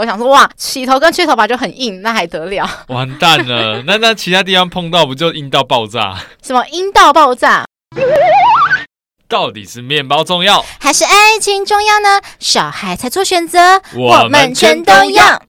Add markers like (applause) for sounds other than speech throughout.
我想说，哇，洗头跟吹头发就很硬，那还得了？(laughs) 完蛋了，那那其他地方碰到不就硬到爆炸？什么阴道爆炸？到底是面包重要，还是爱情重要呢？小孩才做选择，我们全都要。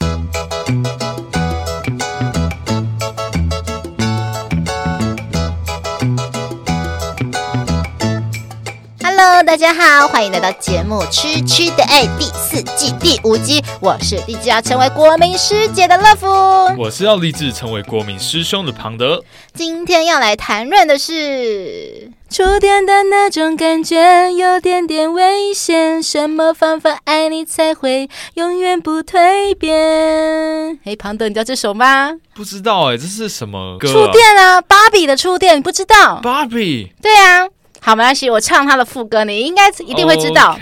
Hello，大家好，欢迎来到节目《吃吃的爱》第四季第五集。我是立志要成为国民师姐的乐福，我是要立志成为国民师兄的庞德。今天要来谈论的是初恋的那种感觉，有点点危险。什么方法爱你才会永远不蜕变？嘿，庞德，你知道这首吗？不知道哎，这是什么歌啊？触电啊，芭比的触电，你不知道？芭比，对啊。好，没关系，我唱他的副歌，你应该一定会知道。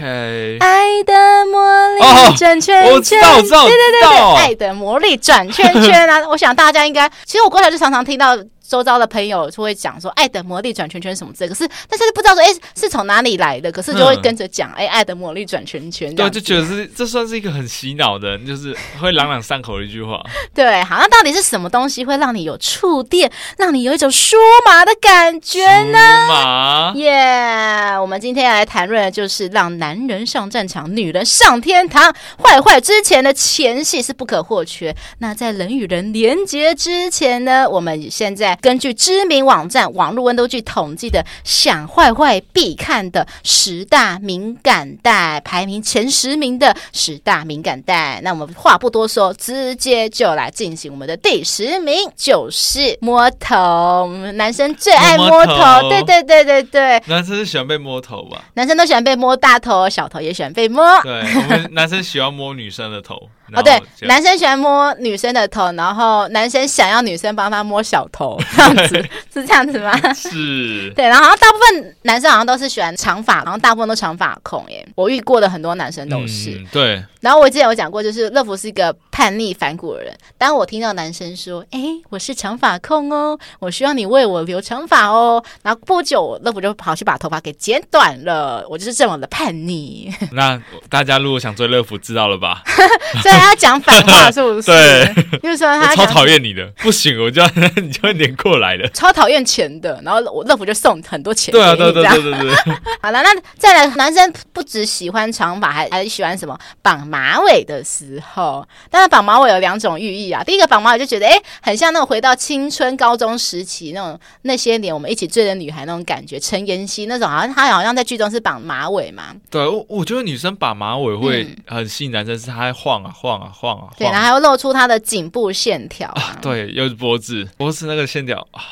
爱的魔力转圈圈，对对对对，爱的魔力转圈圈啊！我想大家应该，其实我过来就常常听到。周遭的朋友就会讲说“爱的魔力转圈圈”什么之类，可是但是不知道说哎是从哪里来的，可是就会跟着讲哎“爱的魔力转圈圈”，对，就觉得是这算是一个很洗脑的，就是会朗朗上口的一句话。(laughs) 对，好，那到底是什么东西会让你有触电，让你有一种酥麻的感觉呢？酥麻，耶！Yeah, 我们今天要来谈论的就是让男人上战场，女人上天堂。坏坏之前的前戏是不可或缺。那在人与人连接之前呢，我们现在。根据知名网站网络温度计统计的想坏坏必看的十大敏感带排名前十名的十大敏感带，那我们话不多说，直接就来进行我们的第十名，就是摸头。男生最爱摸头，摸摸头对对对对对。男生是喜欢被摸头吧？男生都喜欢被摸大头，小头也喜欢被摸。对，我们男生喜欢摸女生的头。哦，对，男生喜欢摸女生的头，然后男生想要女生帮他摸小头，这样子 (laughs) 是这样子吗？是，(laughs) 对，然后大部分男生好像都是喜欢长发，然后大部分都长发控耶。我遇过的很多男生都是，嗯、对。然后我记得有讲过，就是乐福是一个叛逆反骨的人。当我听到男生说：“哎，我是长发控哦，我需要你为我留长发哦。”然后不久，乐福就跑去把头发给剪短了。我就是这么的叛逆。(laughs) 那大家如果想追乐福，知道了吧？(laughs) 所以他讲反话 (laughs) 是不是？对，就是说他超讨厌你的，不行，我就要你就会连过来的。超讨厌钱的，然后我乐福就送很多钱。对啊，对对对对对。好了，那再来，男生不只喜欢长发，还还喜欢什么绑马尾的时候，当然绑马尾有两种寓意啊。第一个绑马尾就觉得，哎，很像那种回到青春高中时期那种那些年我们一起追的女孩那种感觉。陈妍希那种，好像她好像在剧中是绑马尾嘛。对，我我觉得女生绑马尾会很吸引男生，是她在晃啊晃啊晃啊。对，然后还会露出她的颈部线条啊。对，又是脖子，脖子那个线条啊，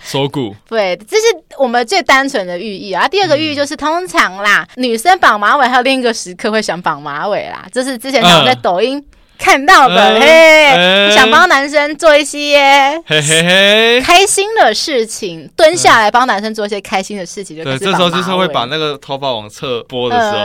锁骨。(laughs) 对，这是我们最单纯的寓意啊。第二个寓意就是，通常啦，女生绑马尾还有另一个时刻会想绑马尾啦，就是之前。我在抖音看到的，嘿、想帮男生做一些嘿嘿嘿。开心的事情，蹲下来帮男生做一些开心的事情，就对，这时候就是会把那个头发往侧拨的时候。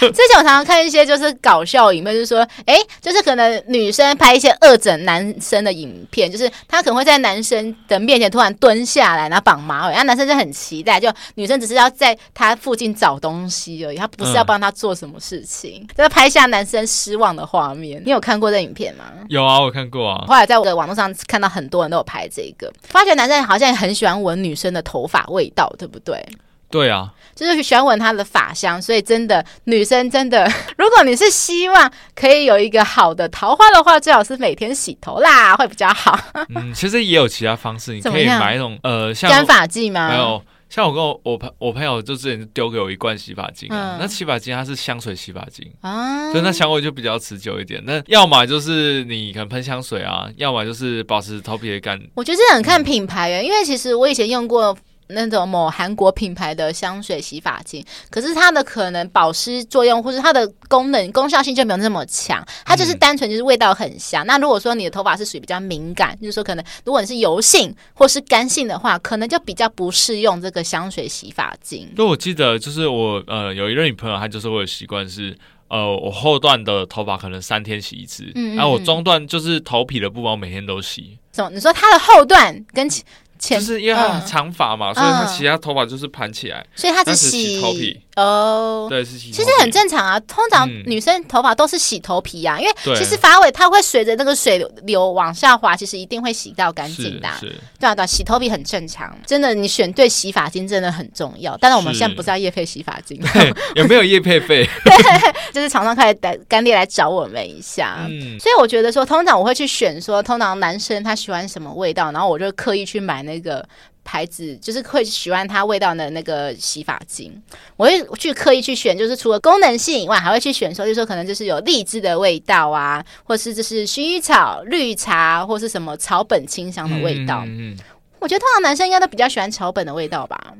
嗯 (laughs) 之前我常常看一些就是搞笑影片，就是说，哎，就是可能女生拍一些恶整男生的影片，就是她可能会在男生的面前突然蹲下来，然后绑马尾，然后男生就很期待，就女生只是要在他附近找东西而已，她不是要帮他做什么事情，嗯、就是拍下男生失望的画面。你有看过这影片吗？有啊，我看过啊。后来在我的网络上看到很多人都有拍这个，发觉男生好像也很喜欢闻女生的头发味道，对不对？对啊，就是喜欢闻她的发香，所以真的女生真的，(laughs) 如果你是希望可以有一个好的桃花的话，最好是每天洗头啦，会比较好。嗯，其实也有其他方式，你 (laughs) 可以买一种呃，像干发剂吗？没有，像我跟我我朋我朋友就之前丢给我一罐洗发精，嗯、那洗发精它是香水洗发精啊，所以那香味就比较持久一点。那要么就是你可能喷香水啊，要么就是保持头皮的干。我觉得这很看品牌耶，嗯、因为其实我以前用过。那种某韩国品牌的香水洗发精，可是它的可能保湿作用或是它的功能功效性就没有那么强，它就是单纯就是味道很香。嗯、那如果说你的头发是属于比较敏感，就是说可能如果你是油性或是干性的话，可能就比较不适用这个香水洗发精。那我记得就是我呃有一任女朋友，她就是我的习惯是呃我后段的头发可能三天洗一次，嗯，嗯，然后我中段就是头皮的部分我每天都洗。什么？你说它的后段跟前就是因为他长发嘛，所以他其他头发就是盘起来，所以他只洗头皮哦。对，是洗。其实很正常啊，通常女生头发都是洗头皮呀，因为其实发尾它会随着那个水流往下滑，其实一定会洗到干净的。是，对啊，对，洗头皮很正常。真的，你选对洗发精真的很重要。但是我们现在不是要叶配洗发精，(laughs) 有没有叶配费？对，(laughs) 就是厂商开始干爹来找我们一下。嗯，所以我觉得说，通常我会去选说，通常男生他喜欢什么味道，然后我就刻意去买那个牌子，就是会喜欢它味道的那个洗发精。我会去刻意去选，就是除了功能性以外，还会去选说，就是说可能就是有荔枝的味道啊，或是就是薰衣草、绿茶，或是什么草本清香的味道。嗯，嗯，我觉得通常男生应该都比较喜欢草本的味道吧。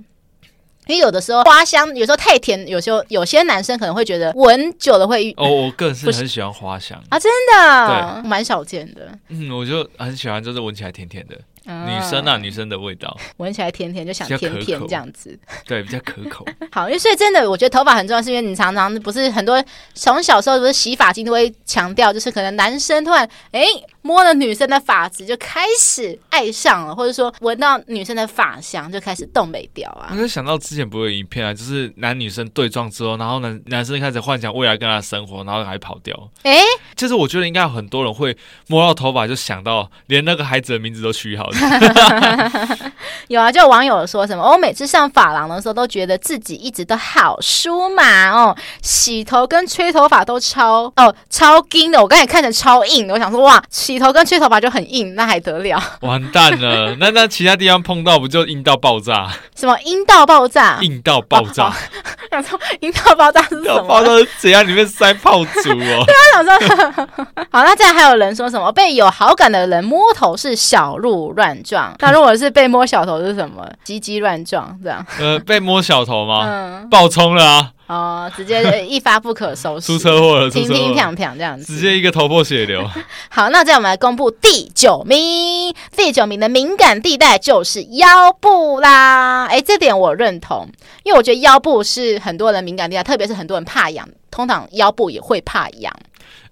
因为有的时候花香，有时候太甜，有时候有些男生可能会觉得闻久了会哦，我个人是很喜欢花香啊，真的，对，蛮少见的。嗯，我就很喜欢，就是闻起来甜甜的。女生啊，女生的味道闻起来甜甜，就想甜甜这样子。对，比较可口。(laughs) 好，因为所以真的，我觉得头发很重要，是因为你常常不是很多从小时候不是洗发精都会强调，就是可能男生突然哎摸了女生的发质就开始爱上了，或者说闻到女生的发香就开始动美掉啊。我就想到之前不是有影片啊，就是男女生对撞之后，然后呢男生开始幻想未来跟他生活，然后还跑掉。哎，就是我觉得应该有很多人会摸到头发就想到连那个孩子的名字都取好了。(laughs) 有啊，就有网友说什么，我每次上发廊的时候，都觉得自己一直都好舒麻哦，洗头跟吹头发都超哦超硬的。我刚才看着超硬的，我想说哇，洗头跟吹头发就很硬，那还得了？完蛋了，(laughs) 那那其他地方碰到不就硬到爆炸？什么硬到爆炸？硬到爆炸？(laughs) 想说硬到爆炸是什么？爆炸是怎样？里面塞炮竹哦？(laughs) 对啊，想说好，那再还有人说什么被有好感的人摸头是小鹿乱撞？那如果是被摸小头是什么？鸡鸡乱撞这样？呃，被摸小头吗？嗯，爆冲了啊！哦，直接一发不可收拾，出车祸了，乒乒乓乓这样子，直接一个头破血流。(laughs) 好，那这样我们来公布第九名，第九名的敏感地带就是腰部啦。哎，这点我认同，因为我觉得腰部是很多人敏感地带，特别是很多人怕痒，通常腰部也会怕痒。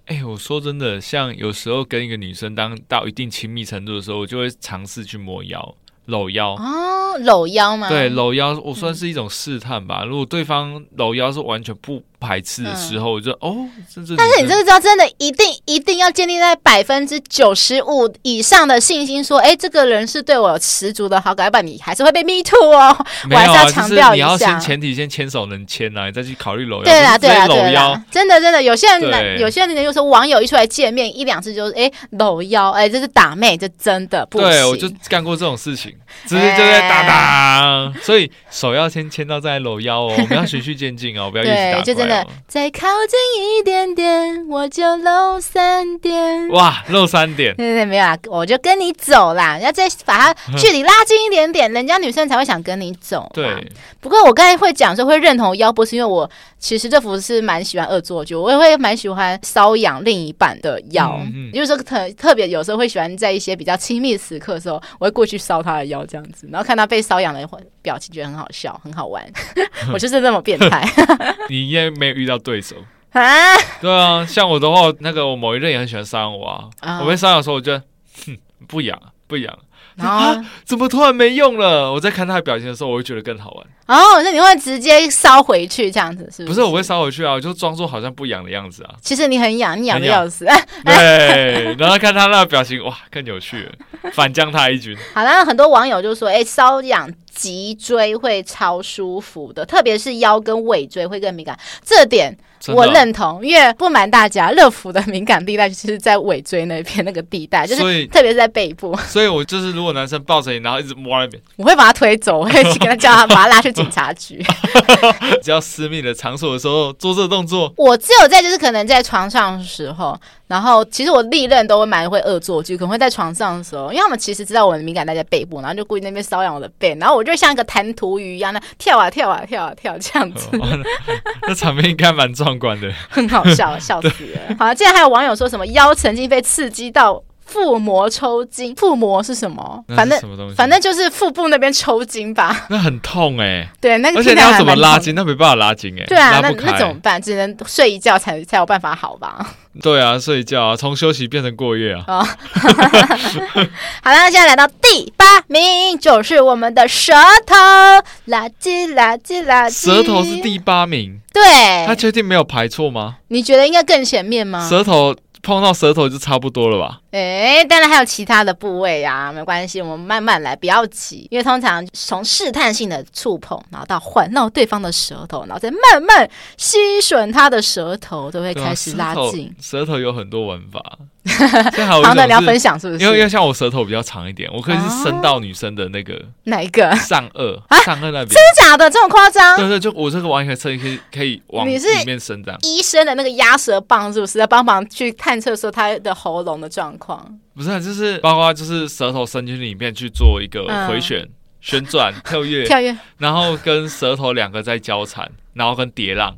哎，我说真的，像有时候跟一个女生当到一定亲密程度的时候，我就会尝试去摸腰。搂腰哦，搂腰吗？对，搂腰，我算是一种试探吧。嗯、如果对方搂腰是完全不排斥的时候，我就哦，但是你这个招真的一定一定要建立在百分之九十五以上的信心，说，哎，这个人是对我有十足的好感，要不然你还是会被 me too 哦。我还是要强调一下，你要先前提先牵手能牵啊，你再去考虑搂腰。对啦，对啊，对啦，真的真的，有些人有些人就说网友一出来见面一两次就是哎搂腰，哎，这是打妹，这真的不行。对，我就干过这种事情，直接就在打打，所以手要先牵到再搂腰哦，我们要循序渐进哦，不要一直打。再靠近一点点，我就露三点。哇，露三点？(laughs) 对对对，没有啊，我就跟你走啦。要再把它距离拉近一点点，人家女生才会想跟你走。对。不过我刚才会讲说会认同腰部，是因为我其实这幅是蛮喜欢恶作剧，我也会蛮喜欢搔痒另一半的腰。嗯嗯。就是说特特别有时候会喜欢在一些比较亲密的时刻的时候，我会过去搔他的腰这样子，然后看他被搔痒的表情，觉得很好笑，很好玩。(laughs) 我就是这么变态。(laughs) 你也。没有遇到对手啊？对啊，像我的话，那个我某一任也很喜欢杀我啊。啊我被杀的时候，我觉得哼，不痒，不痒。啊！怎么突然没用了？我在看他的表情的时候，我会觉得更好玩。哦，那你会直接搔回去这样子，是不是？不是，我会搔回去啊，我就装作好像不痒的样子啊。其实你很痒，你痒的要死。(laughs) 对，然后看他那个表情，哇，更有趣了，反将他一军。(laughs) 好了，很多网友就说，哎，搔痒脊椎会超舒服的，特别是腰跟尾椎会更敏感，这点。我认同，因为不瞒大家，乐福的敏感地带就是在尾椎那边那个地带，就是特别是在背部。所以我就是，如果男生抱着你，然后一直摸那边，(laughs) 我会把他推走，我会去跟他叫他把他拉去警察局。(laughs) 比较私密的场所的时候做这个动作，我只有在就是可能在床上的时候。然后其实我历任都会蛮会恶作剧，可能会在床上的时候，因为他们其实知道我的敏感带在背部，然后就故意那边搔痒我的背，然后我就像一个弹涂鱼一样，那跳啊跳啊跳啊跳这样子，那场面应该蛮壮观的，很好笑，(laughs) 笑死了。好，竟然还有网友说什么腰曾经被刺激到腹膜抽筋。腹膜是什么？反正什么东西？反正就是腹部那边抽筋吧。那很痛哎、欸。对，那个而且你要怎么拉筋？那没办法拉筋哎、欸。对啊，那那怎么办？只能睡一觉才才有办法好吧？对啊，睡一觉啊，从休息变成过夜啊。哦、(laughs) 好了，现在来到第八名，就是我们的舌头，垃圾垃圾垃圾。舌头是第八名，对，他确定没有排错吗？你觉得应该更前面吗？舌头。碰到舌头就差不多了吧？哎，当然还有其他的部位呀，没关系，我们慢慢来，不要急。因为通常从试探性的触碰，然后到环绕对方的舌头，然后再慢慢吸吮他的舌头，都会开始拉近。舌头有很多玩法。(laughs) 好的，你要分享是不是？因为因为像我舌头比较长一点，我可以是伸到女生的那个哪一个上颚上颚那边？真的假的？这么夸张？对对，就我这个完全可以可以可以往里面伸这样。医生的那个压舌棒是不是在帮忙去探测说他的喉咙的状况？不是，就是包括就是舌头伸进去里面去做一个回旋、旋转、跳跃、(laughs) 跳跃，然后跟舌头两个在交缠，然后跟叠浪。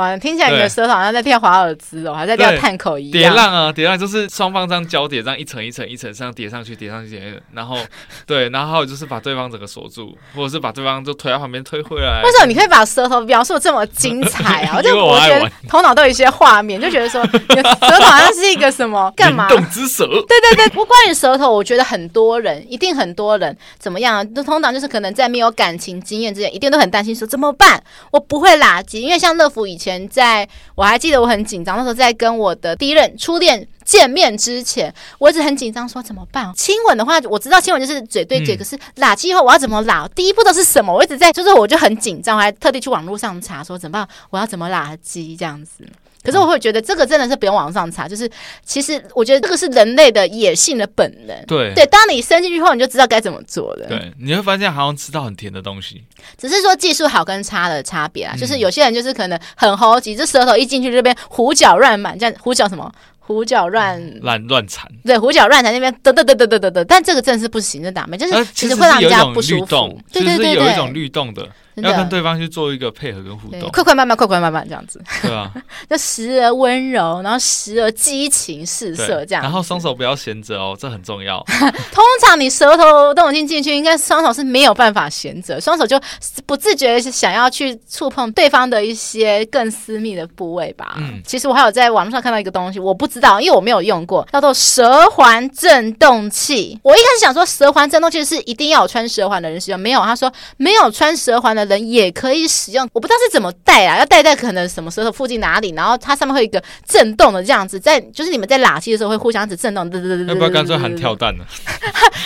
哇，听起来你的舌头好像在跳华尔兹哦，还在跳探口一样。叠浪啊，叠浪就是双方这样交叠，这样一层一层一层这样叠上去，叠上去，然后 (laughs) 对，然后还有就是把对方整个锁住，或者是把对方就推到旁边推回来。为什么你可以把舌头描述这么精彩啊？(laughs) 就我觉得头脑都有一些画面，就觉得说你的舌头好像是一个什么 (laughs) 干嘛？动之舌。对对对，不关于舌头，我觉得很多人一定很多人怎么样？都通常就是可能在没有感情经验之前，一定都很担心说怎么办？我不会垃圾，因为像乐福以前在。我还记得我很紧张，那时候在跟我的第一任初恋见面之前，我一直很紧张，说怎么办？亲吻的话，我知道亲吻就是嘴对嘴，嗯、可是拉机后我要怎么拉？第一步都是什么？我一直在，就是我就很紧张，我还特地去网络上查，说怎么办？我要怎么拉机这样子？可是我会觉得这个真的是不用网上查，就是其实我觉得这个是人类的野性的本能。对对，当你伸进去后，你就知道该怎么做了。对，你会发现好像吃到很甜的东西，只是说技术好跟差的差别啊。嗯、就是有些人就是可能很猴急，这舌头一进去这边胡搅乱满，这样胡搅什么？胡搅乱乱乱缠。对，胡搅乱缠那边嘚嘚嘚嘚嘚嘚嘚，但这个真的是不行的打没，就是其实会让人家不舒服。对对对，有一种律动的。要跟对方去做一个配合跟互动，快快慢慢，快快慢慢这样子。对啊，(laughs) 就时而温柔，然后时而激情四射这样。然后双手不要闲着哦，这很重要。(laughs) 通常你舌头动进进去，应该双手是没有办法闲着，双手就不自觉想要去触碰对方的一些更私密的部位吧。嗯，其实我还有在网络上看到一个东西，我不知道，因为我没有用过，叫做舌环震动器。我一开始想说舌环震动器是一定要有穿舌环的人使用，没有，他说没有穿舌环的人也可以使用，我不知道是怎么戴啊，要戴在可能什么时候附近哪里，然后它上面会有一个震动的这样子，在就是你们在喇舌的时候会互相子震动，对对对。要不要干脆喊跳蛋呢？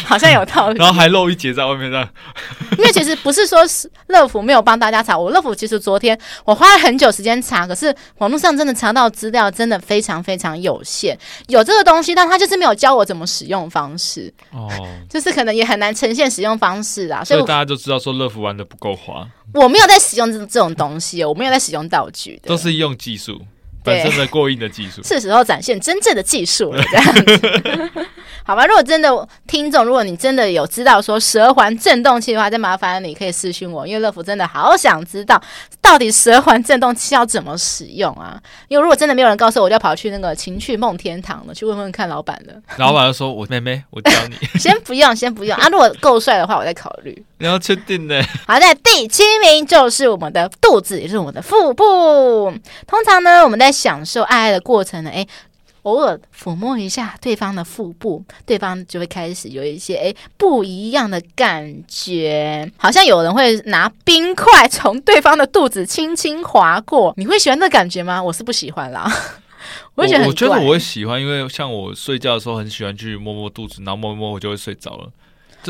好像有道理。然后还露一截在外面这样。因为其实不是说是乐福没有帮大家查，我乐福其实昨天我花了很久时间查，可是网络上真的查到资料真的非常非常有限，有这个东西，但他就是没有教我怎么使用方式哦，就是可能也很难呈现使用方式啊，所以大家就知道说乐福玩的不够滑。我没有在使用这这种东西，我没有在使用道具的，都是用技术。本身的过硬的技术，是时候展现真正的技术了，这样子。(laughs) 好吧，如果真的听众，如果你真的有知道说蛇环振动器的话，再麻烦你可以私讯我，因为乐福真的好想知道到底蛇环振动器要怎么使用啊！因为如果真的没有人告诉我，我就要跑去那个情趣梦天堂了，去问问看老板了。老板就说：“我妹妹，我教你。(laughs) ”先不用，先不用啊！如果够帅的话，我再考虑。你要确定呢？好，在第七名就是我们的肚子，也是我们的腹部。通常呢，我们在享受爱爱的过程呢，哎。偶尔抚摸一下对方的腹部，对方就会开始有一些诶不一样的感觉，好像有人会拿冰块从对方的肚子轻轻划过。你会喜欢那感觉吗？我是不喜欢啦。(laughs) 我会觉得，我觉得我会喜欢，因为像我睡觉的时候很喜欢去摸摸肚子，然后摸一摸我就会睡着了。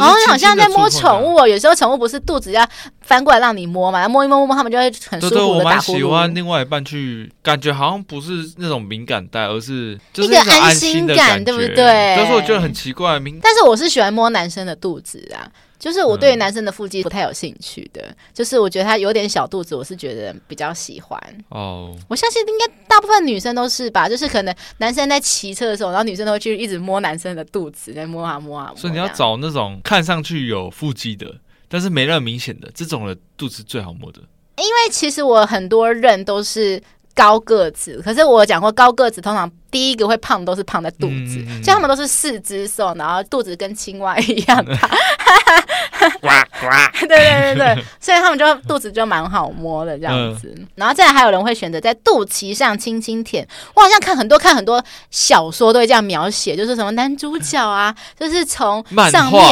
哦，你好像在摸宠物哦。有时候宠物不是肚子要翻过来让你摸嘛，摸一摸摸摸，他们就会很舒服的打呼噜。我蛮喜欢另外一半去，感觉好像不是那种敏感带，而是就是一个安心感，对不对？但是我觉得很奇怪，但是我是喜欢摸男生的肚子啊。就是我对男生的腹肌不太有兴趣的，嗯、就是我觉得他有点小肚子，我是觉得比较喜欢。哦，我相信应该大部分女生都是吧，就是可能男生在骑车的时候，然后女生都会去一直摸男生的肚子，在摸啊摸啊摸。所以你要找那种看上去有腹肌的，但是没那么明显的这种的肚子最好摸的。因为其实我很多人都是高个子，可是我讲过高个子通常。第一个会胖都是胖在肚子，嗯、所以他们都是四肢瘦，然后肚子跟青蛙一样大。呱呱，(laughs) 对对对对，所以他们就肚子就蛮好摸的这样子。嗯、然后再来还有人会选择在肚脐上轻轻舔。我好像看很多看很多小说都会这样描写，就是什么男主角啊，(laughs) 就是从上面。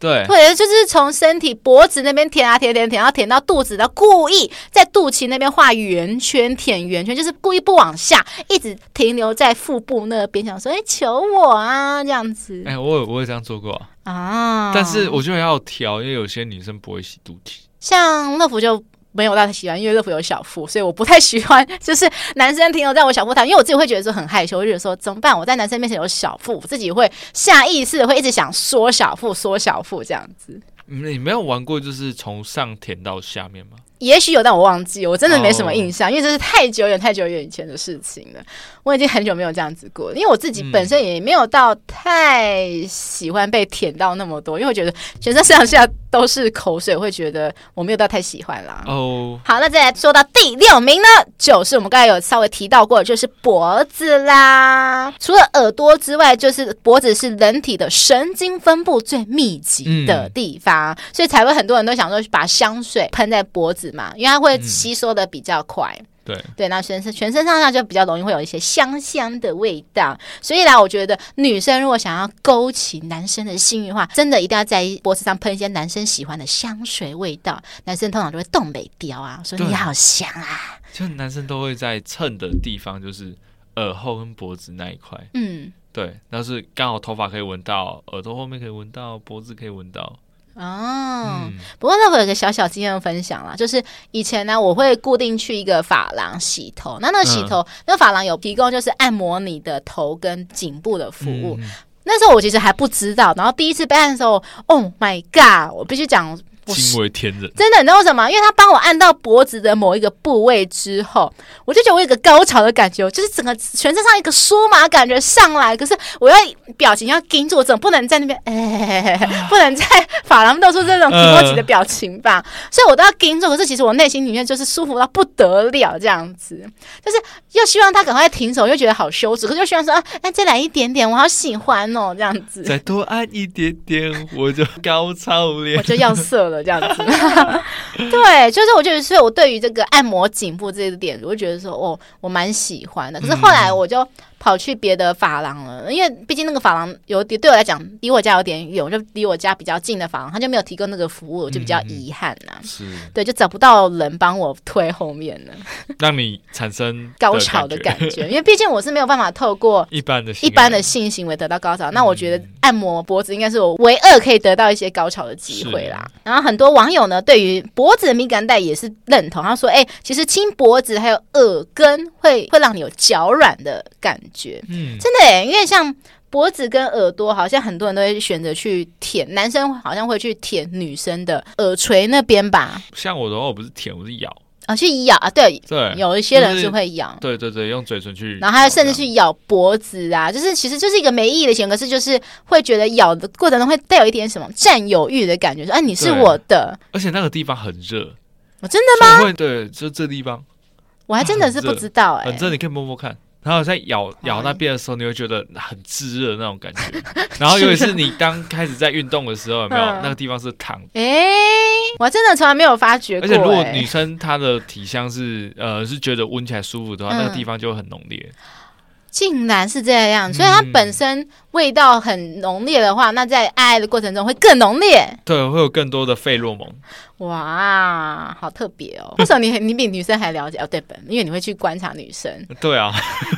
对，或者就是从身体脖子那边舔啊舔舔舔，然后舔到肚子，然后故意在肚脐那边画圆圈，舔圆圈，就是故意不往下，一直停留在腹部那边，想说，哎，求我啊，这样子。哎，我有我有这样做过啊，啊但是我觉得要调，因为有些女生不会洗肚脐，像乐福就。没有太喜欢，因为乐福有小腹，所以我不太喜欢。就是男生停留在我小腹上，因为我自己会觉得说很害羞，我就觉得说怎么办？我在男生面前有小腹，我自己会下意识的会一直想缩小腹、缩小腹这样子。你没有玩过就是从上舔到下面吗？也许有，但我忘记，我真的没什么印象，oh. 因为这是太久远、太久远以前的事情了。我已经很久没有这样子过，因为我自己本身也没有到太喜欢被舔到那么多，因为我觉得全身上下都是口水，会觉得我没有到太喜欢啦。哦，oh. 好，那再来说到第六名呢，就是我们刚才有稍微提到过，就是脖子啦。除了耳朵之外，就是脖子是人体的神经分布最密集的地方，嗯、所以才会很多人都想说把香水喷在脖子。嘛，因为它会吸收的比较快，嗯、对。对，那全身全身上下就比较容易会有一些香香的味道，所以呢，我觉得女生如果想要勾起男生的性欲的话，真的一定要在脖子上喷一些男生喜欢的香水味道，男生通常就会动美雕啊，说你好香啊，就男生都会在蹭的地方，就是耳后跟脖子那一块，嗯，对，那是刚好头发可以闻到，耳朵后面可以闻到，脖子可以闻到。哦，嗯、不过那我有个小小经验分享啦，就是以前呢，我会固定去一个发廊洗头，那那个洗头，嗯、那发廊有提供就是按摩你的头跟颈部的服务，嗯、那时候我其实还不知道，然后第一次被按的时候，Oh my god，我必须讲。惊为天人，真的，你知道为什么？因为他帮我按到脖子的某一个部位之后，我就觉得我有一个高潮的感觉，就是整个全身上一个酥麻感觉上来。可是我要表情要盯住，我怎么不能在那边？哎，(laughs) 不能在法廊露出这种挺过级的表情吧？呃、所以我都要盯住。可是其实我内心里面就是舒服到不得了，这样子，就是又希望他赶快停手，又觉得好羞耻，可是又希望说，啊，那，再来一点点，我好喜欢哦，这样子，再多按一点点，我就高潮了，我就要射了。这样子，(laughs) 对，就是我觉得，所以我对于这个按摩颈部这个点，我就觉得说，哦，我蛮喜欢的。可是后来我就。跑去别的发廊了，因为毕竟那个发廊有点对我来讲离我家有点远，我就离我家比较近的发廊，他就没有提供那个服务，我就比较遗憾呐、啊。是，对，就找不到人帮我推后面了，让你产生高潮的感觉。因为毕竟我是没有办法透过一般的一般的性行为得到高潮，那我觉得按摩脖子应该是我唯二可以得到一些高潮的机会啦。然后很多网友呢，对于脖子的敏感带也是认同，他说：“哎、欸，其实亲脖子还有耳根会会让你有脚软的感觉。”觉，嗯，真的诶，因为像脖子跟耳朵，好像很多人都会选择去舔，男生好像会去舔女生的耳垂那边吧。像我的话，我不是舔，我是咬啊，去咬啊，对对，有一些人是会咬，对对对，用嘴唇去，然后还有甚至去咬脖子啊，就是其实就是一个没意义的行为，可是就是会觉得咬的过程中会带有一点什么占有欲的感觉，说哎，你是我的，而且那个地方很热，我真的吗？会，对，就这地方，我还真的是不知道哎，反正你可以摸摸看。然后在咬咬那边的时候，你会觉得很炙热那种感觉。(laughs) 然后尤其是你刚开始在运动的时候，有没有那个地方是烫？哎，我真的从来没有发觉过。而且如果女生她的体香是呃是觉得闻起来舒服的话，那个地方就会很浓烈。竟然是这样，所以它本身味道很浓烈的话，那在爱爱的过程中会更浓烈。对，会有更多的费洛蒙。哇，好特别哦！为什么你 (laughs) 你比女生还了解哦？对本，因为你会去观察女生。对啊，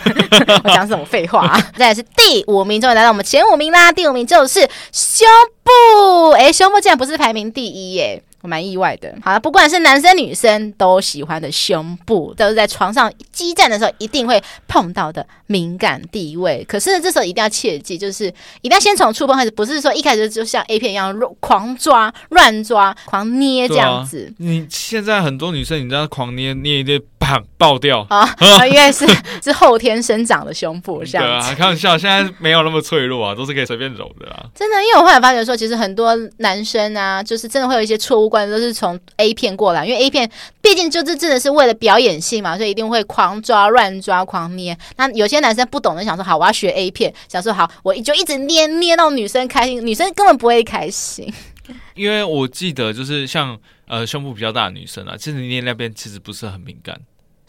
(laughs) 我讲什么废话啊？(laughs) 再来是第五名，终于来到我们前五名啦！第五名就是胸部，哎，胸部竟然不是排名第一耶！我蛮意外的。好了，不管是男生女生都喜欢的胸部，都是在床上激战的时候一定会碰到的敏感地位。可是呢，这时候一定要切记，就是一定要先从触碰开始，不是说一开始就像 A 片一样狂抓、乱抓、狂捏这样子。啊、你现在很多女生，你知道狂捏捏一捏，砰爆掉啊！啊 (laughs) 因为是是后天生长的胸部，这样子。对啊，开玩笑，现在没有那么脆弱啊，都是可以随便揉的啊。真的，因为我后来发觉说，其实很多男生啊，就是真的会有一些错误。观都是从 A 片过来，因为 A 片毕竟就是真的是为了表演性嘛，所以一定会狂抓、乱抓、狂捏。那有些男生不懂的，想说好，我要学 A 片，想说好，我就一直捏捏到女生开心，女生根本不会开心。(laughs) 因为我记得就是像呃胸部比较大的女生啊，其实捏那边其实不是很敏感，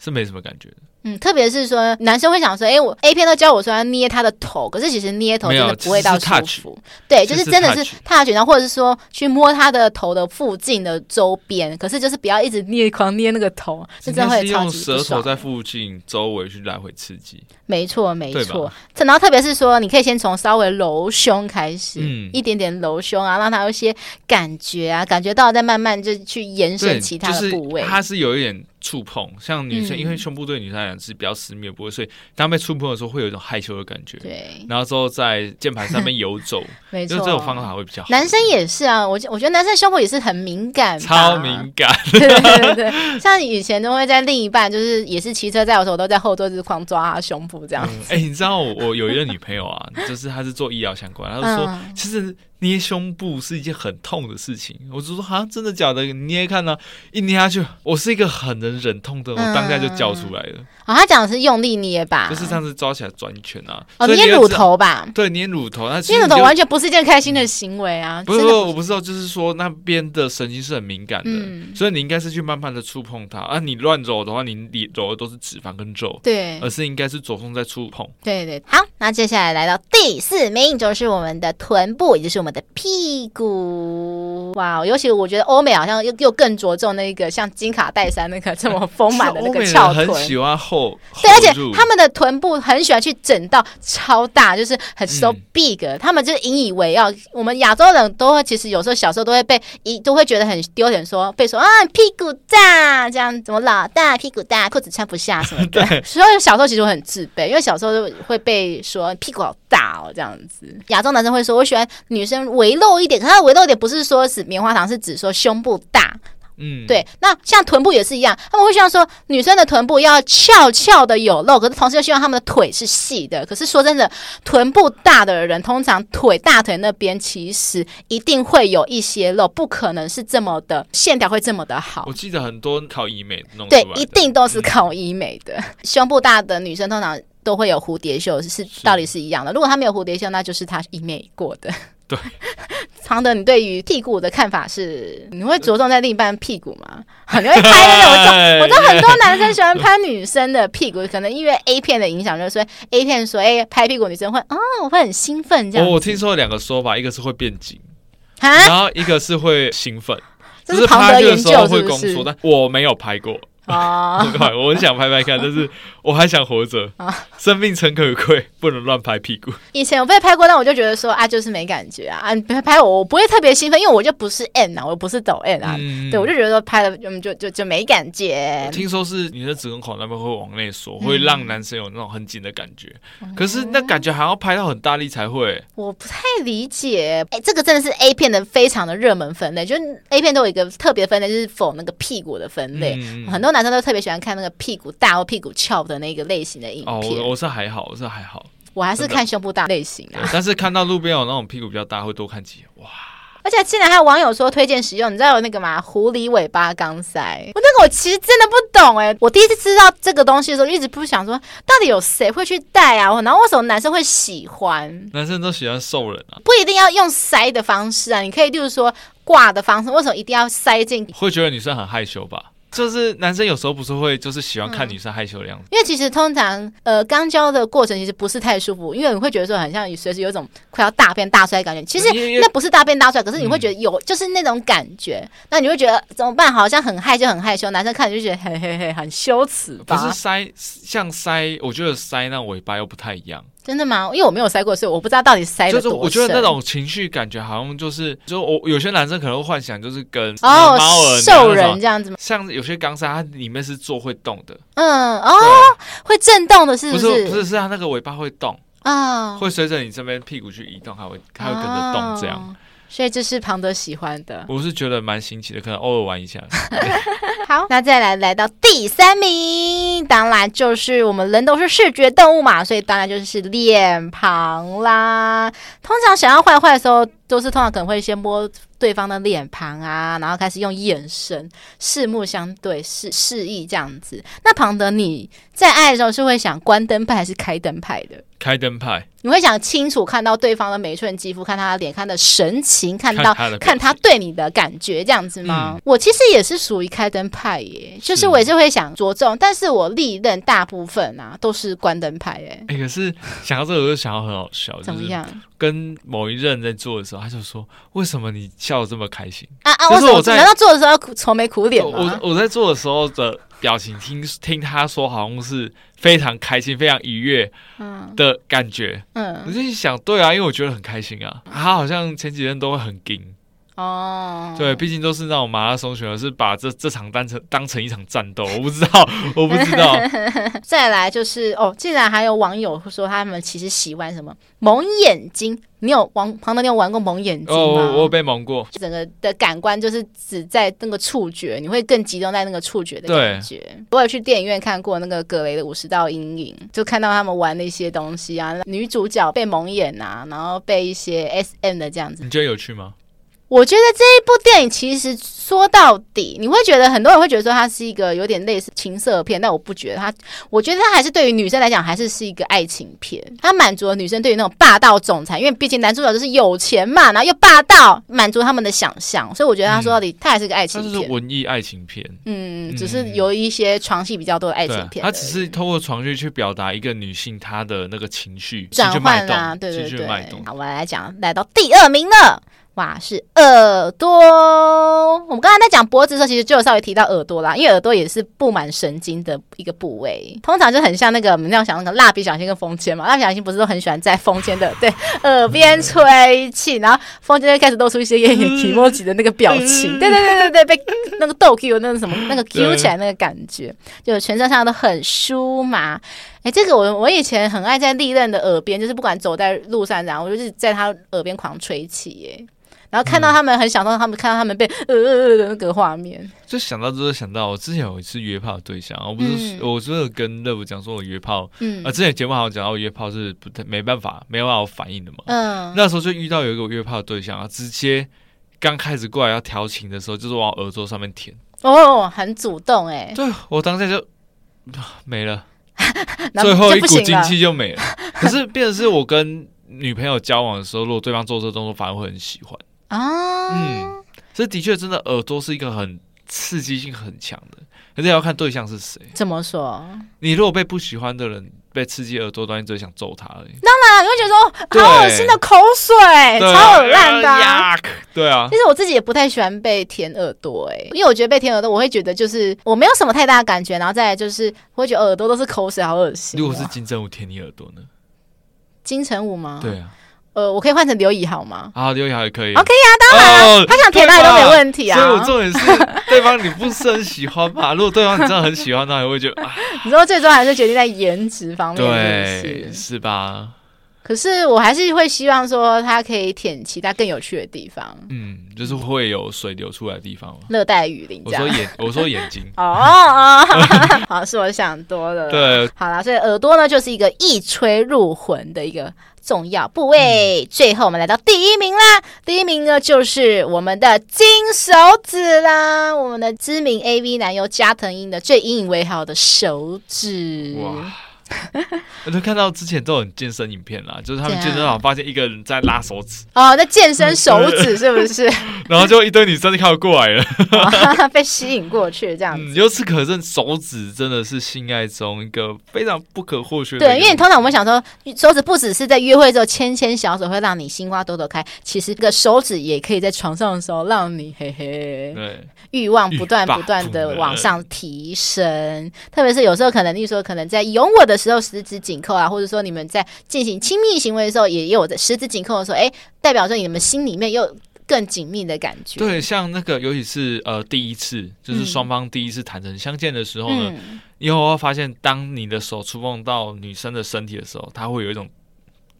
是没什么感觉的。嗯，特别是说男生会想说，哎、欸，我 A 片都教我说要捏他的头，可是其实捏头真的不会到舒服。对，就是真的是 touch，然后或者是说去摸他的头的附近的周边，可是就是不要一直捏，狂捏那个头，这真的会超级不爽。舌头在附近周围去来回刺激。没错，没错。然后特别是说，你可以先从稍微揉胸开始，嗯，一点点揉胸啊，让他有一些感觉啊，感觉到再慢慢就去延伸其他的部位。就是、它是有一点。触碰像女生，嗯、因为胸部对女生来讲是比较私密的部位，所以当被触碰的时候会有一种害羞的感觉。对，然后之后在键盘上面游走，(laughs) 没错，就这种方法会比较好。男生也是啊，我我觉得男生胸部也是很敏感，超敏感。(laughs) 对对对对，像以前都会在另一半就是也是骑车在我的时候，都在后座就是狂抓他胸部这样子。哎、嗯欸，你知道我我有一个女朋友啊，就是她是做医疗相关，她就说、嗯、其实。捏胸部是一件很痛的事情，我就说好像真的假的？你捏看呢、啊？一捏下去，我是一个很能忍痛的，我当下就叫出来了。哦，他讲的是用力捏吧？就是上次抓起来转一圈啊。哦，捏乳头吧？对，捏乳头。那捏乳头完全不是一件开心的行为啊！不是，不是，我不知道，就是说那边的神经是很敏感的，嗯、所以你应该是去慢慢的触碰它。啊，你乱揉的话，你你揉的都是脂肪跟肉，对，而是应该是着重在触碰。对对，好，那接下来来到第四名，就是我们的臀部，也就是我们的屁股。哇，尤其我觉得欧美好像又又更着重那个像金卡戴珊那个这么丰满的那个 (laughs) 翘臀，很喜欢后，对，而且他们的臀部很喜欢去整到超大，就是很 so big，嗯。他们就是引以为傲。我们亚洲人都会，其实有时候小时候都会被一都会觉得很丢脸，说被说啊屁股大，这样怎么老大屁股大，裤子穿不下什么的。(laughs) 对，所以小时候其实我很自卑，因为小时候就会被说屁股好大哦，这样子。亚洲男生会说，我喜欢女生微露一点，可是他的微露一点不是说是棉花糖，是指说胸部大。嗯，对，那像臀部也是一样，他们会希望说女生的臀部要翘翘的有肉，可是同时又希望他们的腿是细的。可是说真的，臀部大的人通常腿大腿那边其实一定会有一些肉，不可能是这么的线条会这么的好。我记得很多靠医美弄对，一定都是靠医美的。嗯、胸部大的女生通常都会有蝴蝶袖，是道理是一样的。如果她没有蝴蝶袖，那就是她医美过的。对，庞德，你对于屁股的看法是？你会着重在另一半屁股吗？(laughs) 你会拍那种？我知道很多男生喜欢拍女生的屁股，可能因为 A 片的影响，就是说 A 片说，哎，拍屁股女生会哦，我会很兴奋这样。我听说两个说法，一个是会变紧，然后一个是会兴奋，(laughs) 这是庞德研究是不是？但我没有拍过。啊、(laughs) oh, 我很想拍拍看，但是我还想活着。啊，生命诚可贵，(laughs) 不能乱拍屁股。以前我被拍过，但我就觉得说啊，就是没感觉啊。啊，你拍拍我，我不会特别兴奋，因为我就不是 N 啊，我不是抖 N 啊。嗯、对，我就觉得说拍了，就就就就没感觉。听说是你的子宫口那边会往内缩，会让男生有那种很紧的感觉。嗯、可是那感觉还要拍到很大力才会。我不太理解。哎，这个真的是 A 片的非常的热门分类，就是 A 片都有一个特别分类，就是否那个屁股的分类，嗯、很多。男生都特别喜欢看那个屁股大或屁股翘的那个类型的影片。哦，我我是还好，我是还好，我还是看胸部大类型啊。但是看到路边有那种屁股比较大，会多看几眼。哇！而且竟然还有网友说推荐使用，你知道有那个吗？狐狸尾巴钢塞。我那个我其实真的不懂哎、欸，我第一次知道这个东西的时候，一直不想说到底有谁会去戴啊？然后为什么男生会喜欢？男生都喜欢瘦人啊，不一定要用塞的方式啊，你可以就是说挂的方式，为什么一定要塞进？会觉得女生很害羞吧？就是男生有时候不是会就是喜欢看女生害羞的样子，嗯、因为其实通常呃刚交的过程其实不是太舒服，因为你会觉得说很像你随时有一种快要大便大出来的感觉。其实那不是大便大出来，可是你会觉得有就是那种感觉，嗯、那你会觉得怎么办？好像很害羞很害羞，男生看着就觉得嘿嘿嘿很羞耻吧？可是塞像塞，我觉得塞那尾巴又不太一样。真的吗？因为我没有塞过，所以我不知道到底塞。就是我觉得那种情绪感觉好像就是，就我有些男生可能会幻想，就是跟猫儿兽人这样子吗？像有些钢塞，它里面是做会动的。嗯哦，会震动的是不是？不是不是，是它那个尾巴会动啊，会随着你这边屁股去移动，它会它会跟着动这样。所以这是庞德喜欢的，我是觉得蛮新奇的，可能偶尔玩一下。(laughs) 好，那再来来到第三名，当然就是我们人都是视觉动物嘛，所以当然就是脸庞啦。通常想要坏坏的时候，都是通常可能会先摸对方的脸庞啊，然后开始用眼神四目相对示示意这样子。那庞德你在爱的时候是会想关灯派还是开灯派的？开灯派，你会想清楚看到对方的每一寸肌肤，看他的脸，看的神情，看到看他，对你的感觉，这样子吗？嗯、我其实也是属于开灯派耶，就是我也是会想着重，但是我历任大部分啊都是关灯派耶。哎、欸，可是想到这个我就想到很好笑，怎么样？跟某一任在做的时候，他就说：“为什么你笑得这么开心？”啊啊！就是我在难道做的时候愁眉苦脸吗？我我在做的时候的表情，听听他说，好像是。非常开心，非常愉悦的感觉。嗯，我就想，对啊，因为我觉得很开心啊。他好像前几天都会很紧哦。对，毕竟都是那种马拉松选手，是把这这场当成当成一场战斗。我不知道，我不知道。(laughs) 再来就是哦，竟然还有网友说他们其实喜欢什么蒙眼睛。你有玩庞德，你有玩过蒙眼睛吗？哦，我有被蒙过。整个的感官就是只在那个触觉，你会更集中在那个触觉的感觉。我有去电影院看过那个葛雷的五十道阴影，就看到他们玩那些东西啊，女主角被蒙眼啊，然后被一些 SM 的这样子。你觉得有趣吗？我觉得这一部电影其实说到底，你会觉得很多人会觉得说它是一个有点类似情色片，但我不觉得它。我觉得它还是对于女生来讲，还是是一个爱情片。它满足了女生对于那种霸道总裁，因为毕竟男主角就是有钱嘛，然后又霸道，满足他们的想象。所以我觉得他说到底，它还是个爱情片。它是文艺爱情片，嗯，只是有一些床戏比较多的爱情片。它只是透过床戏去表达一个女性她的那个情绪转换啊，对对对。好，我们来讲，来到第二名了。哇，是耳朵。我们刚才在讲脖子的时候，其实就有稍微提到耳朵啦，因为耳朵也是布满神经的一个部位，通常就很像那个我们那样想那个蜡笔小新跟风间嘛。蜡笔小新不是都很喜欢在风间 (laughs) 的对耳边吹气，然后风间就开始露出一些有点提莫吉的那个表情，对对对对对，被那个逗 Q 那个什么那个 Q 起来那个感觉，就全身上下都很酥麻。哎，这个我我以前很爱在利刃的耳边，就是不管走在路上，然后我就是在他耳边狂吹气耶。然后看到他们很享受，他们看到他们被呃呃呃的那个画面，就想到就是想到我之前有一次约炮的对象，我不是、嗯、我真的跟乐福讲说我约炮，嗯，啊之前节目好像讲到约炮是不太没办法没办法反应的嘛，嗯，那时候就遇到有一个约炮的对象啊，直接刚开始过来要调情的时候，就是往耳朵上面舔，哦，很主动哎，对我当下就没了，(laughs) 最后一股精气就没了。可是变成是我跟女朋友交往的时候，如果对方做这个动作，反而会很喜欢。啊，嗯，这的确真的耳朵是一个很刺激性很强的，可是也要看对象是谁。怎么说？你如果被不喜欢的人被刺激耳朵，当然只会想揍他而已。当然，你会觉得说好恶心的口水，超恶烂的、啊。对啊，其实我自己也不太喜欢被舔耳朵，哎，因为我觉得被舔耳朵，我会觉得就是我没有什么太大的感觉，然后再来就是我会觉得耳朵都是口水，好恶心。如果是金城武舔你耳朵呢？金城武吗？对啊。呃，我可以换成刘以豪吗？啊，刘以豪也可以。OK 啊，当然了，哦、他想填哪里都没问题啊。所以我重点是，对方你不是很喜欢吧？(laughs) 如果对方你真的很喜欢，那你会觉得啊。你说最终还是决定在颜值方面，对，是吧？可是我还是会希望说，他可以舔其他更有趣的地方。嗯，就是会有水流出来的地方。热带雨林。我说眼，我说眼睛。(laughs) 哦哦，好，是我想多了。对，好啦，所以耳朵呢，就是一个一吹入魂的一个。重要部位，嗯、最后我们来到第一名啦！第一名呢，就是我们的金手指啦，我们的知名 AV 男优加藤鹰的最引以为豪的手指。哇 (laughs) 我就看到之前都有健身影片啦，就是他们健身房发现一个人在拉手指哦，在健身手指 (laughs) 是不是？然后就一堆女生就靠过来了，哦，(laughs) 被吸引过去这样子。由此可证，手指真的是性爱中一个非常不可或缺的。对，因为你通常我们想说，手指不只是在约会之后牵牵小手会让你心花朵朵开，其实这个手指也可以在床上的时候让你嘿嘿，对，欲望不断不断的往上提升。特别是有时候可能，例如说可能在拥我的。时候十指紧扣啊，或者说你们在进行亲密行为的时候，也有的十指紧扣的时候，哎，代表着你们心里面又更紧密的感觉。对，像那个，尤其是呃第一次，就是双方第一次坦诚相见的时候呢，因为我会发现，当你的手触碰到女生的身体的时候，它会有一种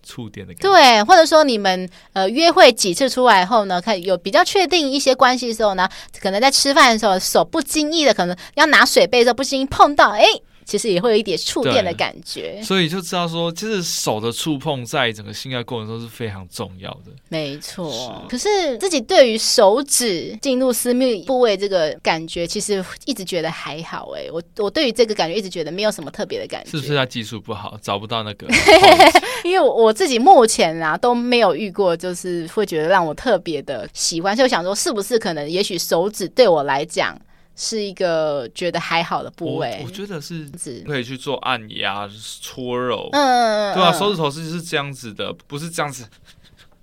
触电的感觉。对，或者说你们呃约会几次出来后呢，看有比较确定一些关系的时候呢，可能在吃饭的时候，手不经意的可能要拿水杯的时候，不经意碰到，哎。其实也会有一点触电的感觉。所以就知道说，其实手的触碰在整个性爱过程中是非常重要的。没错。可是自己对于手指进入私密部位这个感觉，其实一直觉得还好。哎，我我对于这个感觉一直觉得没有什么特别的感觉。是不是他技术不好，找不到那个？(laughs) 因为我自己目前啊都没有遇过，就是会觉得让我特别的喜欢。所以我想说，是不是可能，也许手指对我来讲是一个觉得还好的部位？我，我觉得是可以去做按压、搓揉。嗯，对啊，手指头是是这样子的，不是这样子。(laughs)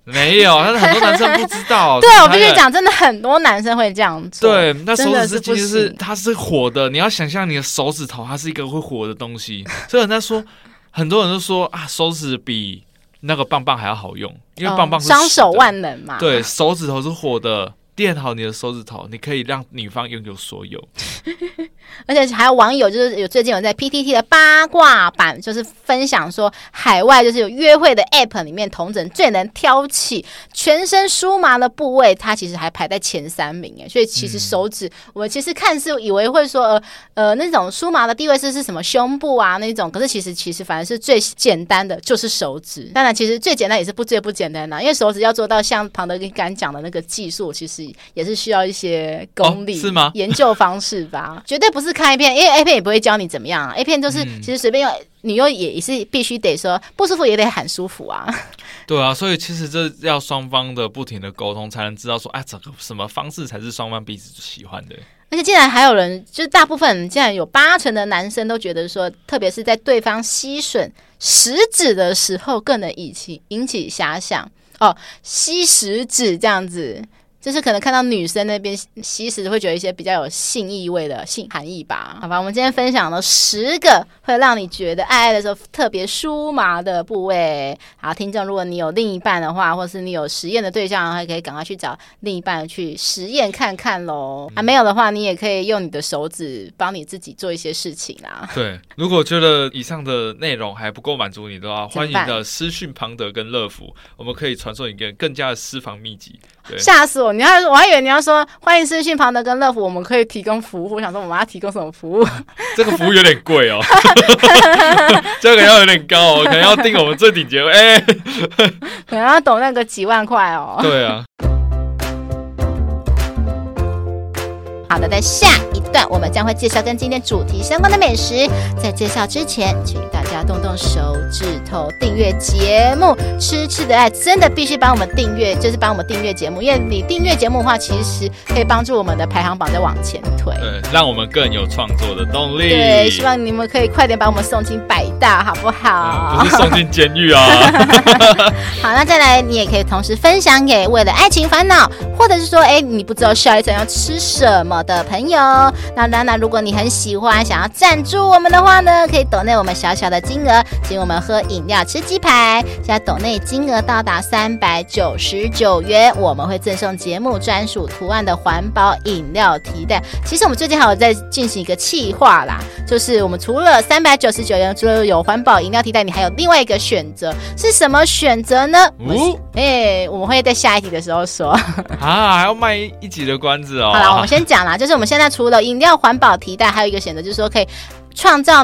没有，(laughs) 但是很多男生不知道。对，我必须讲，真的很多男生会这样做。对，那手指是其实是它是火的，你要想象你的手指头，它是一个会火的东西。(laughs) 所以人家说，很多人都说啊，手指比那个棒棒还要好用，因为棒棒是双手万能嘛。对，手指头是火的。练好你的手指头，你可以让女方拥有所有。而且还有网友就是有最近有在 PTT 的八卦版，就是分享说，海外就是有约会的 App 里面，同枕最能挑起全身酥麻的部位，它其实还排在前三名诶。所以其实手指，嗯、我其实看似以为会说呃呃那种酥麻的地位是是什么胸部啊那种，可是其实其实反而是最简单的就是手指。当然，其实最简单也是不最不简单的，因为手指要做到像庞德跟刚讲的那个技术，其实。也是需要一些功力，是吗？研究方式吧，绝对不是看 A 片，因为 A 片也不会教你怎么样、啊。A 片就是其实随便用，嗯、你又也也是必须得说不舒服也得喊舒服啊。(laughs) 对啊，所以其实这要双方的不停的沟通，才能知道说，哎，整个什么方式才是双方彼此喜欢的。而且竟然还有人，就是大部分竟然有八成的男生都觉得说，特别是在对方吸吮食指的时候，更能引起引起遐想哦，吸食指这样子。就是可能看到女生那边吸食会觉得一些比较有性意味的性含义吧？好吧，我们今天分享了十个会让你觉得爱爱的时候特别酥麻的部位。好，听众，如果你有另一半的话，或是你有实验的对象，还可以赶快去找另一半去实验看看喽。嗯、啊，没有的话，你也可以用你的手指帮你自己做一些事情啦。对，如果觉得以上的内容还不够满足你的话，欢迎的私讯庞德跟乐福，我们可以传授一个更加的私房秘籍。吓死我！你要，我还以为你要说欢迎私信庞德跟乐福，我们可以提供服务。我想说我们要提供什么服务？这个服务有点贵哦，(laughs) 这个要有点高哦，可能要订我们最顶级。哎、欸，(laughs) 可能要懂那个几万块哦。对啊。好的，在下一段我们将会介绍跟今天主题相关的美食。在介绍之前，请大家动动手指头订阅节目《吃吃的爱》，真的必须帮我们订阅，就是帮我们订阅节目，因为你订阅节目的话，其实可以帮助我们的排行榜在往前推，对，让我们更有创作的动力。对，希望你们可以快点把我们送进百大，好不好？嗯、不是送进监狱啊！(laughs) 好，那再来，你也可以同时分享给为了爱情烦恼，或者是说，哎，你不知道下一餐要吃什么。的朋友，那当然，如果你很喜欢，想要赞助我们的话呢，可以抖内我们小小的金额，请我们喝饮料、吃鸡排。现在抖内金额到达三百九十九元，我们会赠送节目专属图案的环保饮料提袋。其实我们最近还有在进行一个企划啦，就是我们除了三百九十九元，除了有环保饮料提袋，你还有另外一个选择，是什么选择呢？哦，哎，我们会在下一集的时候说。啊，还要卖一集的关子哦。好了，我们先讲啦。就是我们现在除了饮料环保提袋，还有一个选择，就是说可以创造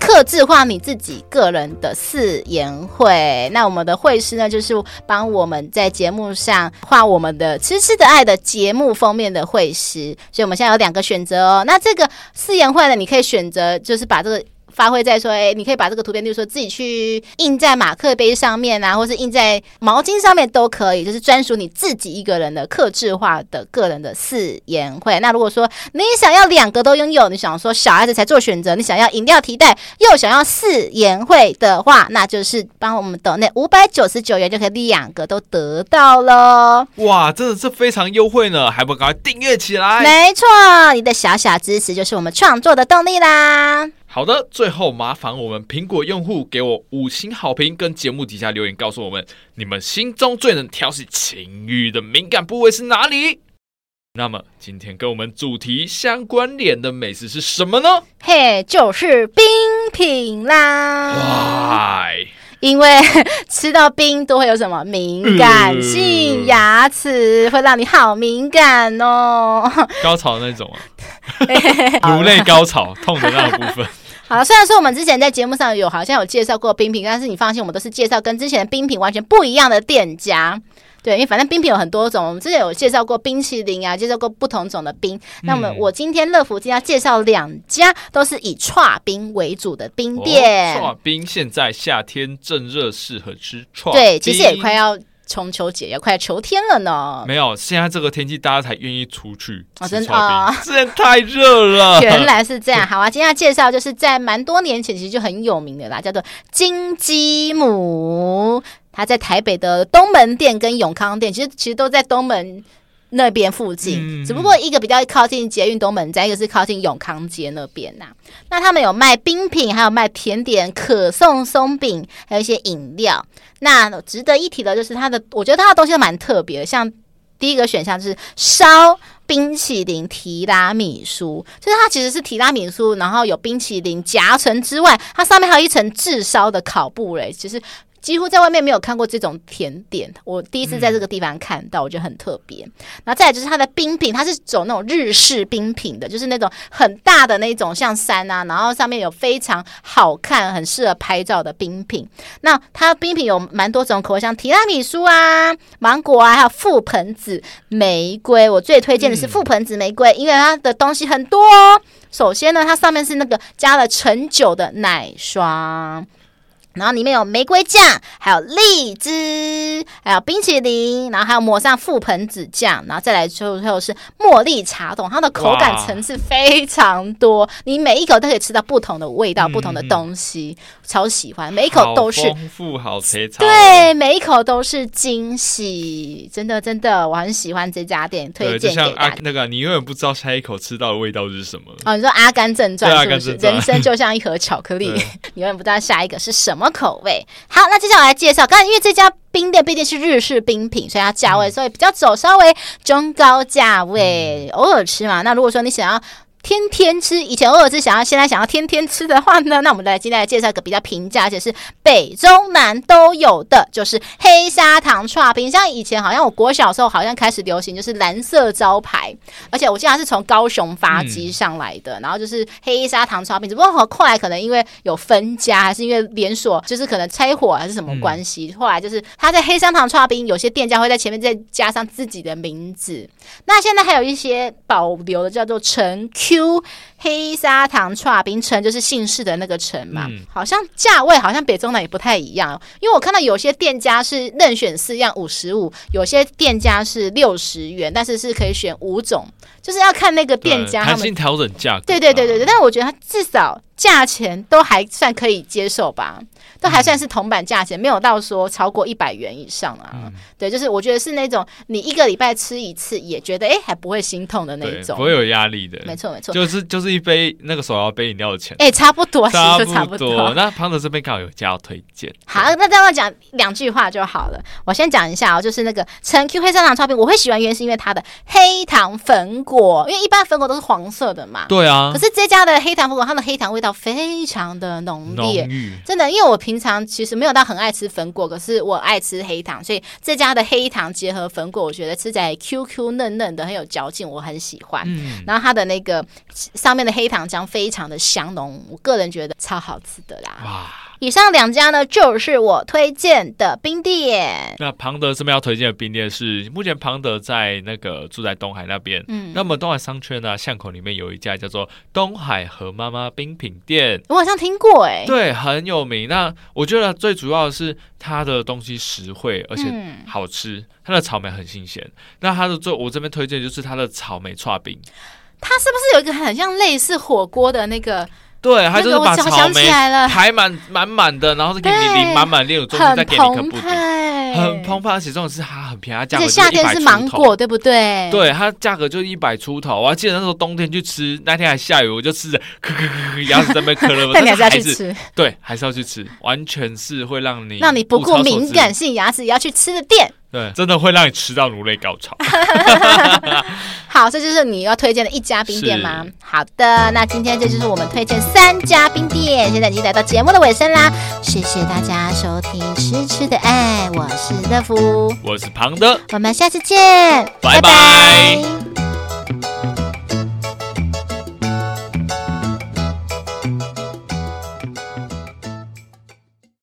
刻字化你自己个人的誓言会。那我们的会师呢，就是帮我们在节目上画我们的痴痴的爱的节目封面的会师。所以我们现在有两个选择哦。那这个誓言会呢，你可以选择就是把这个。发挥在说，哎，你可以把这个图片，就是说自己去印在马克杯上面啊，或是印在毛巾上面都可以，就是专属你自己一个人的克制化的个人的四言会。那如果说你想要两个都拥有，你想说小孩子才做选择，你想要饮料提袋又想要四言会的话，那就是帮我们抖那五百九十九元就可以两个都得到了。哇，真的是非常优惠呢，还不赶快订阅起来？没错，你的小小支持就是我们创作的动力啦。好的，最后麻烦我们苹果用户给我五星好评，跟节目底下留言告诉我们你们心中最能挑起情欲的敏感部位是哪里。那么今天跟我们主题相关联的美食是什么呢？嘿，就是冰品啦。Why？因为吃到冰都会有什么敏感性，呃、牙齿会让你好敏感哦。高潮那种啊，(laughs) 颅内高潮痛的那个部分。好了，虽然说我们之前在节目上有好像有介绍过冰品，但是你放心，我们都是介绍跟之前的冰品完全不一样的店家。对，因为反正冰品有很多种，我们之前有介绍过冰淇淋啊，介绍过不同种的冰。嗯、那么我今天乐福今天要介绍两家都是以串冰为主的冰店。剉冰现在夏天正热，适合吃串。对，其实也快要中秋节，要快要秋天了呢。没有，现在这个天气大家才愿意出去吃剉冰，哦、真的、啊，现在太热了。(laughs) 原来是这样，好啊。今天要介绍就是在蛮多年前其实就很有名的啦，叫做金鸡母。它在台北的东门店跟永康店，其实其实都在东门那边附近，嗯、只不过一个比较靠近捷运东门站，一个是靠近永康街那边呐、啊。那他们有卖冰品，还有卖甜点、可颂松饼，还有一些饮料。那值得一提的就是它的，我觉得它的东西都蛮特别的，像第一个选项就是烧冰淇淋提拉米苏，就是它其实是提拉米苏，然后有冰淇淋夹层之外，它上面还有一层炙烧的烤布雷，其实。几乎在外面没有看过这种甜点，我第一次在这个地方看到，我觉得很特别。然后再来就是它的冰品，它是走那种日式冰品的，就是那种很大的那种像山啊，然后上面有非常好看、很适合拍照的冰品。那它冰品有蛮多种口味，像提拉米苏啊、芒果啊，还有覆盆子玫瑰。我最推荐的是覆盆子玫瑰，因为它的东西很多哦。首先呢，它上面是那个加了陈酒的奶霜。然后里面有玫瑰酱，还有荔枝，还有冰淇淋，然后还有抹上覆盆子酱，然后再来最后最后是茉莉茶冻，它的口感层次非常多，你每一口都可以吃到不同的味道、嗯、不同的东西，超喜欢，每一口都是丰富好吃，对，每一口都是惊喜，真的真的，我很喜欢这家店，推荐给大家。就像阿那个，你永远不知道下一口吃到的味道是什么。哦，你说《阿甘正传》是不是？人生就像一盒巧克力，(laughs) 你永远不知道下一个是什么。口味好，那接下来来介绍。刚才因为这家冰店毕竟是日式冰品，所以它价位所以比较走稍微中高价位，偶尔吃嘛。那如果说你想要。天天吃，以前偶尔是想要，现在想要天天吃的话呢，那我们来今天来介绍一个比较平价，而且是北中南都有的，就是黑砂糖串冰。像以前好像我国小时候好像开始流行，就是蓝色招牌，而且我记得它是从高雄发机上来的，嗯、然后就是黑砂糖串冰。只不过后来可能因为有分家，还是因为连锁，就是可能拆伙还是什么关系，嗯、后来就是他在黑砂糖串冰，有些店家会在前面再加上自己的名字。那现在还有一些保留的，叫做陈 Q。Q 黑砂糖串冰城就是姓氏的那个城嘛，嗯、好像价位好像北中南也不太一样，因为我看到有些店家是任选四样五十五，有些店家是六十元，但是是可以选五种，就是要看那个店家他们调整价格。对对对对对，但我觉得他至少。价钱都还算可以接受吧，都还算是铜板价钱，嗯、没有到说超过一百元以上啊。嗯、对，就是我觉得是那种你一个礼拜吃一次也觉得哎还不会心痛的那种，不会有压力的。没错没错，就是就是一杯那个手摇杯饮料的钱，哎 (laughs) 差不多，差不多。差不多那胖子这边刚好有家要推荐，好，那这样讲两句话就好了。我先讲一下哦，就是那个陈 Q 黑砂糖剉冰，我会喜欢原因是因为它的黑糖粉果，因为一般粉果都是黄色的嘛。对啊，可是这家的黑糖粉果，它的黑糖味道。非常的浓烈，真的，因为我平常其实没有到很爱吃粉果，可是我爱吃黑糖，所以这家的黑糖结合粉果，我觉得吃起来 Q Q 嫩嫩的，很有嚼劲，我很喜欢。嗯、然后它的那个上面的黑糖浆非常的香浓，我个人觉得超好吃的啦。哇以上两家呢，就是我推荐的冰店。那庞德这边要推荐的冰店是，目前庞德在那个住在东海那边。嗯，那么东海商圈呢、啊，巷口里面有一家叫做东海和妈妈冰品店，我好像听过哎、欸。对，很有名。那我觉得最主要的是它的东西实惠，而且好吃。嗯、它的草莓很新鲜。那它的最我这边推荐就是它的草莓串冰。它是不是有一个很像类似火锅的那个？对，他就是把草莓排满满满的，然后是给你淋满满，另有中间再给你一颗布丁，很澎湃。而且这种是它很便宜，价格夏天是芒果，对不对？对，它价格就一百出头。我还记得那时候冬天去吃，那天还下雨，我就吃着，(laughs) 咳咳咳，牙齿在那边咳了。但你还是要去吃，对，还是要去吃，完全是会让你让你不顾敏感性牙齿也要去吃的店。对，真的会让你吃到如泪高潮。(laughs) 好，这就是你要推荐的一家冰店吗？好的，那今天这就是我们推荐三家冰店。现在已经来到节目的尾声啦，谢谢大家收听《吃吃的爱》，我是乐福，我是庞德，我们下次见，拜拜。拜拜。